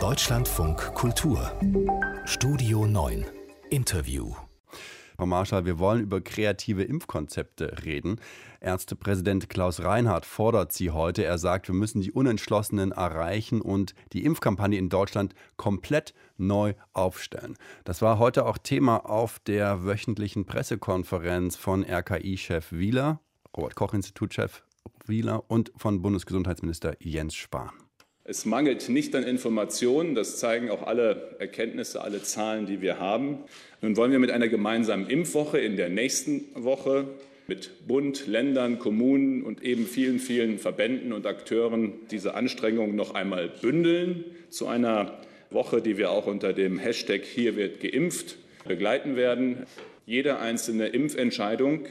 Deutschlandfunk Kultur Studio 9 Interview Frau Marschall, wir wollen über kreative Impfkonzepte reden. Ärztepräsident Klaus Reinhardt fordert sie heute. Er sagt, wir müssen die Unentschlossenen erreichen und die Impfkampagne in Deutschland komplett neu aufstellen. Das war heute auch Thema auf der wöchentlichen Pressekonferenz von RKI-Chef Wieler, Robert-Koch-Institut-Chef Wieler und von Bundesgesundheitsminister Jens Spahn. Es mangelt nicht an Informationen, das zeigen auch alle Erkenntnisse, alle Zahlen, die wir haben. Nun wollen wir mit einer gemeinsamen Impfwoche in der nächsten Woche mit Bund, Ländern, Kommunen und eben vielen, vielen Verbänden und Akteuren diese Anstrengungen noch einmal bündeln zu einer Woche, die wir auch unter dem Hashtag Hier wird geimpft begleiten werden. Jede einzelne Impfentscheidung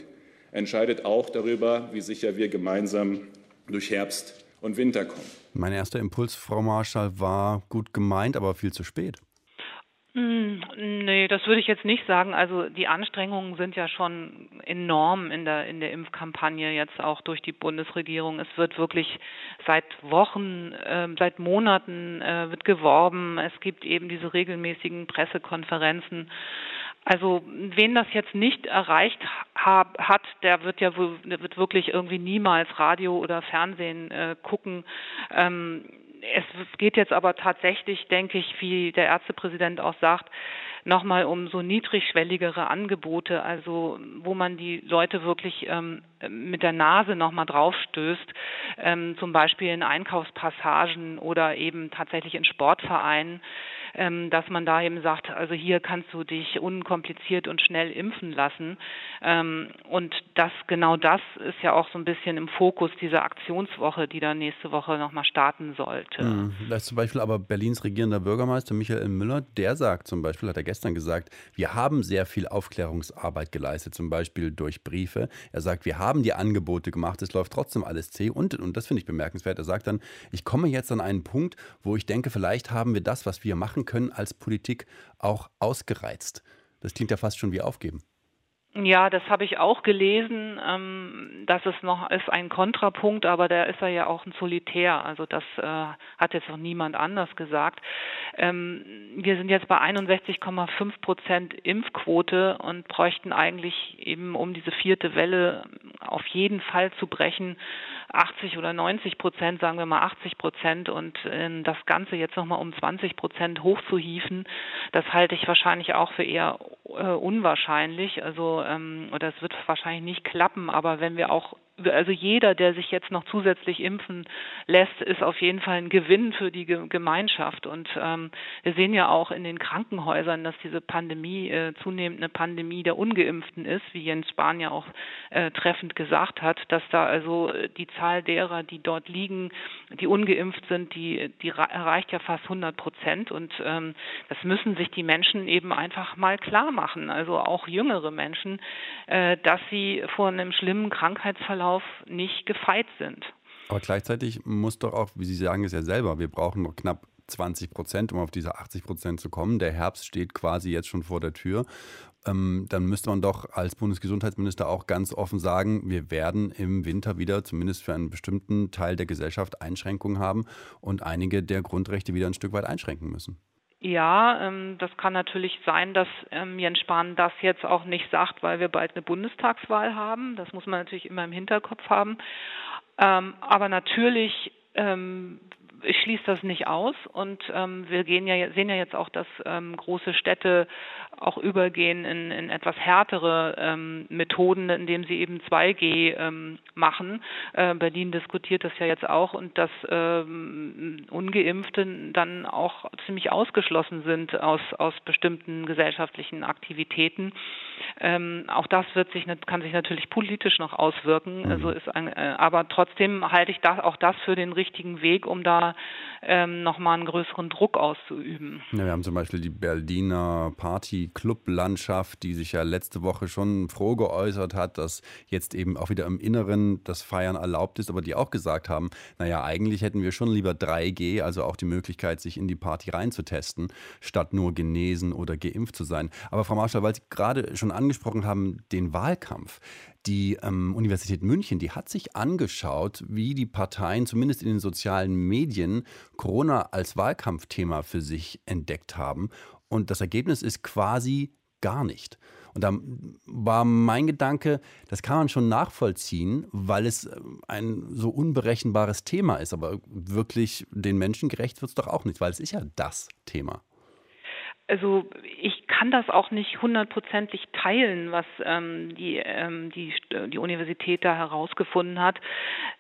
entscheidet auch darüber, wie sicher wir gemeinsam durch Herbst und Winter kommen. Mein erster Impuls, Frau Marschall, war gut gemeint, aber viel zu spät. Hm, nee, das würde ich jetzt nicht sagen. Also die Anstrengungen sind ja schon enorm in der in der Impfkampagne jetzt auch durch die Bundesregierung. Es wird wirklich seit Wochen, äh, seit Monaten äh, wird geworben. Es gibt eben diese regelmäßigen Pressekonferenzen. Also wen das jetzt nicht erreicht hab, hat, der wird ja der wird wirklich irgendwie niemals Radio oder Fernsehen äh, gucken. Ähm, es geht jetzt aber tatsächlich, denke ich, wie der Ärztepräsident auch sagt, nochmal um so niedrigschwelligere Angebote, also wo man die Leute wirklich ähm, mit der Nase nochmal draufstößt, ähm, zum Beispiel in Einkaufspassagen oder eben tatsächlich in Sportvereinen ähm, dass man da eben sagt, also hier kannst du dich unkompliziert und schnell impfen lassen. Ähm, und das genau das ist ja auch so ein bisschen im Fokus dieser Aktionswoche, die dann nächste Woche nochmal starten sollte. Mhm. Da ist zum Beispiel aber Berlins regierender Bürgermeister Michael Müller, der sagt zum Beispiel, hat er gestern gesagt, wir haben sehr viel Aufklärungsarbeit geleistet, zum Beispiel durch Briefe. Er sagt, wir haben die Angebote gemacht, es läuft trotzdem alles zäh. Und, und das finde ich bemerkenswert, er sagt dann, ich komme jetzt an einen Punkt, wo ich denke, vielleicht haben wir das, was wir machen können, als Politik auch ausgereizt. Das klingt ja fast schon wie aufgeben. Ja, das habe ich auch gelesen. Ähm, dass es noch ist ein Kontrapunkt, aber der ist er ja auch ein Solitär. Also das äh, hat jetzt noch niemand anders gesagt. Ähm, wir sind jetzt bei 61,5 Prozent Impfquote und bräuchten eigentlich eben, um diese vierte Welle auf jeden Fall zu brechen, 80 oder 90 Prozent, sagen wir mal 80 Prozent und äh, das Ganze jetzt nochmal um 20 Prozent hochzuhieven, das halte ich wahrscheinlich auch für eher äh, unwahrscheinlich. Also ähm, oder es wird wahrscheinlich nicht klappen, aber wenn wir auch also jeder, der sich jetzt noch zusätzlich impfen lässt, ist auf jeden Fall ein Gewinn für die Gemeinschaft. Und ähm, wir sehen ja auch in den Krankenhäusern, dass diese Pandemie äh, zunehmend eine Pandemie der Ungeimpften ist, wie Jens Spahn ja auch äh, treffend gesagt hat, dass da also äh, die Zahl derer, die dort liegen, die ungeimpft sind, die, die erreicht ja fast 100 Prozent. Und ähm, das müssen sich die Menschen eben einfach mal klar machen, also auch jüngere Menschen, äh, dass sie vor einem schlimmen Krankheitsverlauf Verlauf nicht gefeit sind. Aber gleichzeitig muss doch auch, wie Sie sagen es ja selber, wir brauchen noch knapp 20 Prozent, um auf diese 80 Prozent zu kommen. Der Herbst steht quasi jetzt schon vor der Tür. Ähm, dann müsste man doch als Bundesgesundheitsminister auch ganz offen sagen, wir werden im Winter wieder zumindest für einen bestimmten Teil der Gesellschaft Einschränkungen haben und einige der Grundrechte wieder ein Stück weit einschränken müssen. Ja, ähm, das kann natürlich sein, dass ähm, Jens Spahn das jetzt auch nicht sagt, weil wir bald eine Bundestagswahl haben. Das muss man natürlich immer im Hinterkopf haben. Ähm, aber natürlich ich schließe das nicht aus und ähm, wir gehen ja, sehen ja jetzt auch, dass ähm, große Städte auch übergehen in, in etwas härtere ähm, Methoden, indem sie eben 2G ähm, machen. Äh, Berlin diskutiert das ja jetzt auch und dass ähm, Ungeimpfte dann auch ziemlich ausgeschlossen sind aus, aus bestimmten gesellschaftlichen Aktivitäten. Ähm, auch das wird sich, kann sich natürlich politisch noch auswirken. Mhm. Also ist ein, äh, aber trotzdem halte ich das, auch das für den richtigen Weg, um da ähm, nochmal einen größeren Druck auszuüben. Ja, wir haben zum Beispiel die Berliner Party-Club-Landschaft, die sich ja letzte Woche schon froh geäußert hat, dass jetzt eben auch wieder im Inneren das Feiern erlaubt ist, aber die auch gesagt haben, naja, eigentlich hätten wir schon lieber 3G, also auch die Möglichkeit, sich in die Party reinzutesten, statt nur genesen oder geimpft zu sein. Aber Frau Marschall, weil Sie gerade schon angesprochen haben, den Wahlkampf, Die ähm, Universität München, die hat sich angeschaut, wie die Parteien zumindest in den sozialen Medien Corona als Wahlkampfthema für sich entdeckt haben. Und das Ergebnis ist quasi gar nicht. Und da war mein Gedanke, das kann man schon nachvollziehen, weil es äh, ein so unberechenbares Thema ist. Aber wirklich den Menschen gerecht wird es doch auch nicht, weil es ist ja das Thema. Also ich kann das auch nicht hundertprozentig teilen, was ähm, die, ähm, die, die Universität da herausgefunden hat.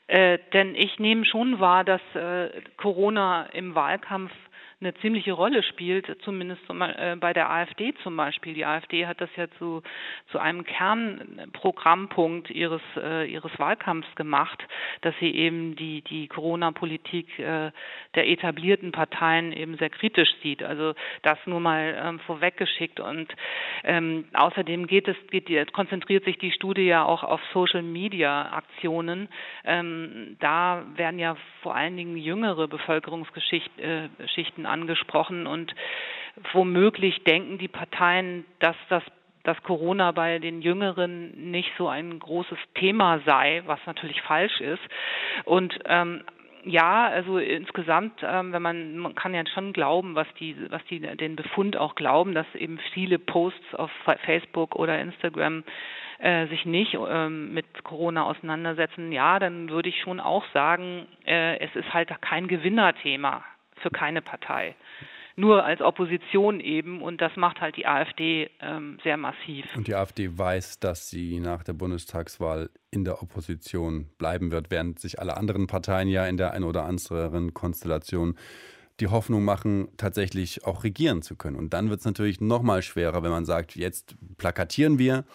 Äh, denn ich nehme schon wahr, dass äh, Corona im Wahlkampf eine ziemliche Rolle spielt, zumindest äh, bei der AfD zum Beispiel. Die AfD hat das ja zu, zu einem Kernprogrammpunkt ihres, äh, ihres Wahlkampfs gemacht, dass sie eben die, die Corona-Politik äh, der etablierten Parteien eben sehr kritisch sieht. Also das nur mal ähm, vorweggeschickt. Und ähm, außerdem geht es, geht konzentriert sich die Studie ja auch auf Social-Media-Aktionen. Ähm, da werden ja vor allen Dingen jüngere Bevölkerungsschichten angesprochen und womöglich denken die Parteien, dass das dass Corona bei den Jüngeren nicht so ein großes Thema sei, was natürlich falsch ist. Und ähm, ja, also insgesamt, ähm, wenn man, man kann ja schon glauben, was die, was die den Befund auch glauben, dass eben viele Posts auf Facebook oder Instagram äh, sich nicht ähm, mit Corona auseinandersetzen. Ja, dann würde ich schon auch sagen, äh, es ist halt kein Gewinnerthema für keine Partei. Nur als Opposition eben und das macht halt die AfD ähm, sehr massiv. Und die AfD weiß, dass sie nach der Bundestagswahl in der Opposition bleiben wird, während sich alle anderen Parteien ja in der einen oder anderen Konstellation die Hoffnung machen, tatsächlich auch regieren zu können. Und dann wird es natürlich noch mal schwerer, wenn man sagt, jetzt plakatieren wir.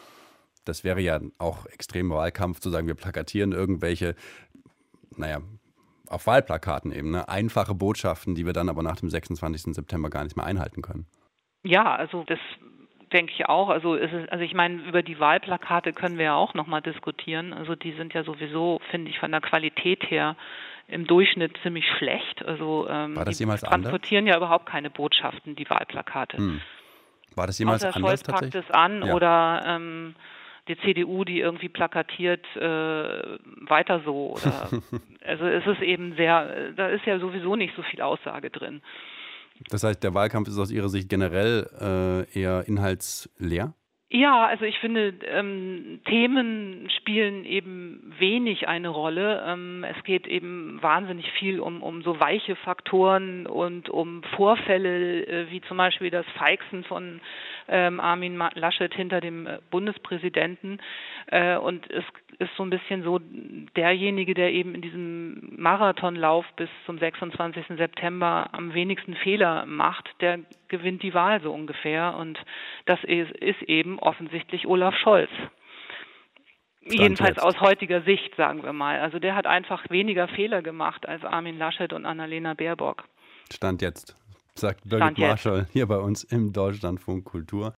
Das wäre ja auch extrem Wahlkampf zu sagen, wir plakatieren irgendwelche, naja, auf Wahlplakaten eben, ne? einfache Botschaften, die wir dann aber nach dem 26. September gar nicht mehr einhalten können. Ja, also das denke ich auch. Also, ist, also ich meine, über die Wahlplakate können wir ja auch nochmal diskutieren. Also die sind ja sowieso, finde ich, von der Qualität her im Durchschnitt ziemlich schlecht. Also ähm, War das die jemals transportieren anders? ja überhaupt keine Botschaften, die Wahlplakate. Hm. War das jemals Außer anders Scholz packt tatsächlich? es an Ja. oder ähm, die CDU, die irgendwie plakatiert äh, weiter so. Oder, also es ist eben sehr, da ist ja sowieso nicht so viel Aussage drin. Das heißt, der Wahlkampf ist aus Ihrer Sicht generell äh, eher inhaltsleer? Ja, also ich finde, ähm, Themen spielen eben wenig eine Rolle. Ähm, es geht eben wahnsinnig viel um, um so weiche Faktoren und um Vorfälle, äh, wie zum Beispiel das Feixen von Armin Ma- Laschet hinter dem äh, Bundespräsidenten. Äh, und es ist so ein bisschen so derjenige, der eben in diesem Marathonlauf bis zum 26. September am wenigsten Fehler macht, der gewinnt die Wahl so ungefähr. Und das ist, eben offensichtlich Olaf Scholz. Jedenfalls jetzt. aus heutiger Sicht, sagen wir mal. Also der hat einfach weniger Fehler gemacht als Armin Laschet und Annalena Baerbock. Stand jetzt, sagt Birgit. Marschall hier bei uns im Deutschlandfunk Kultur.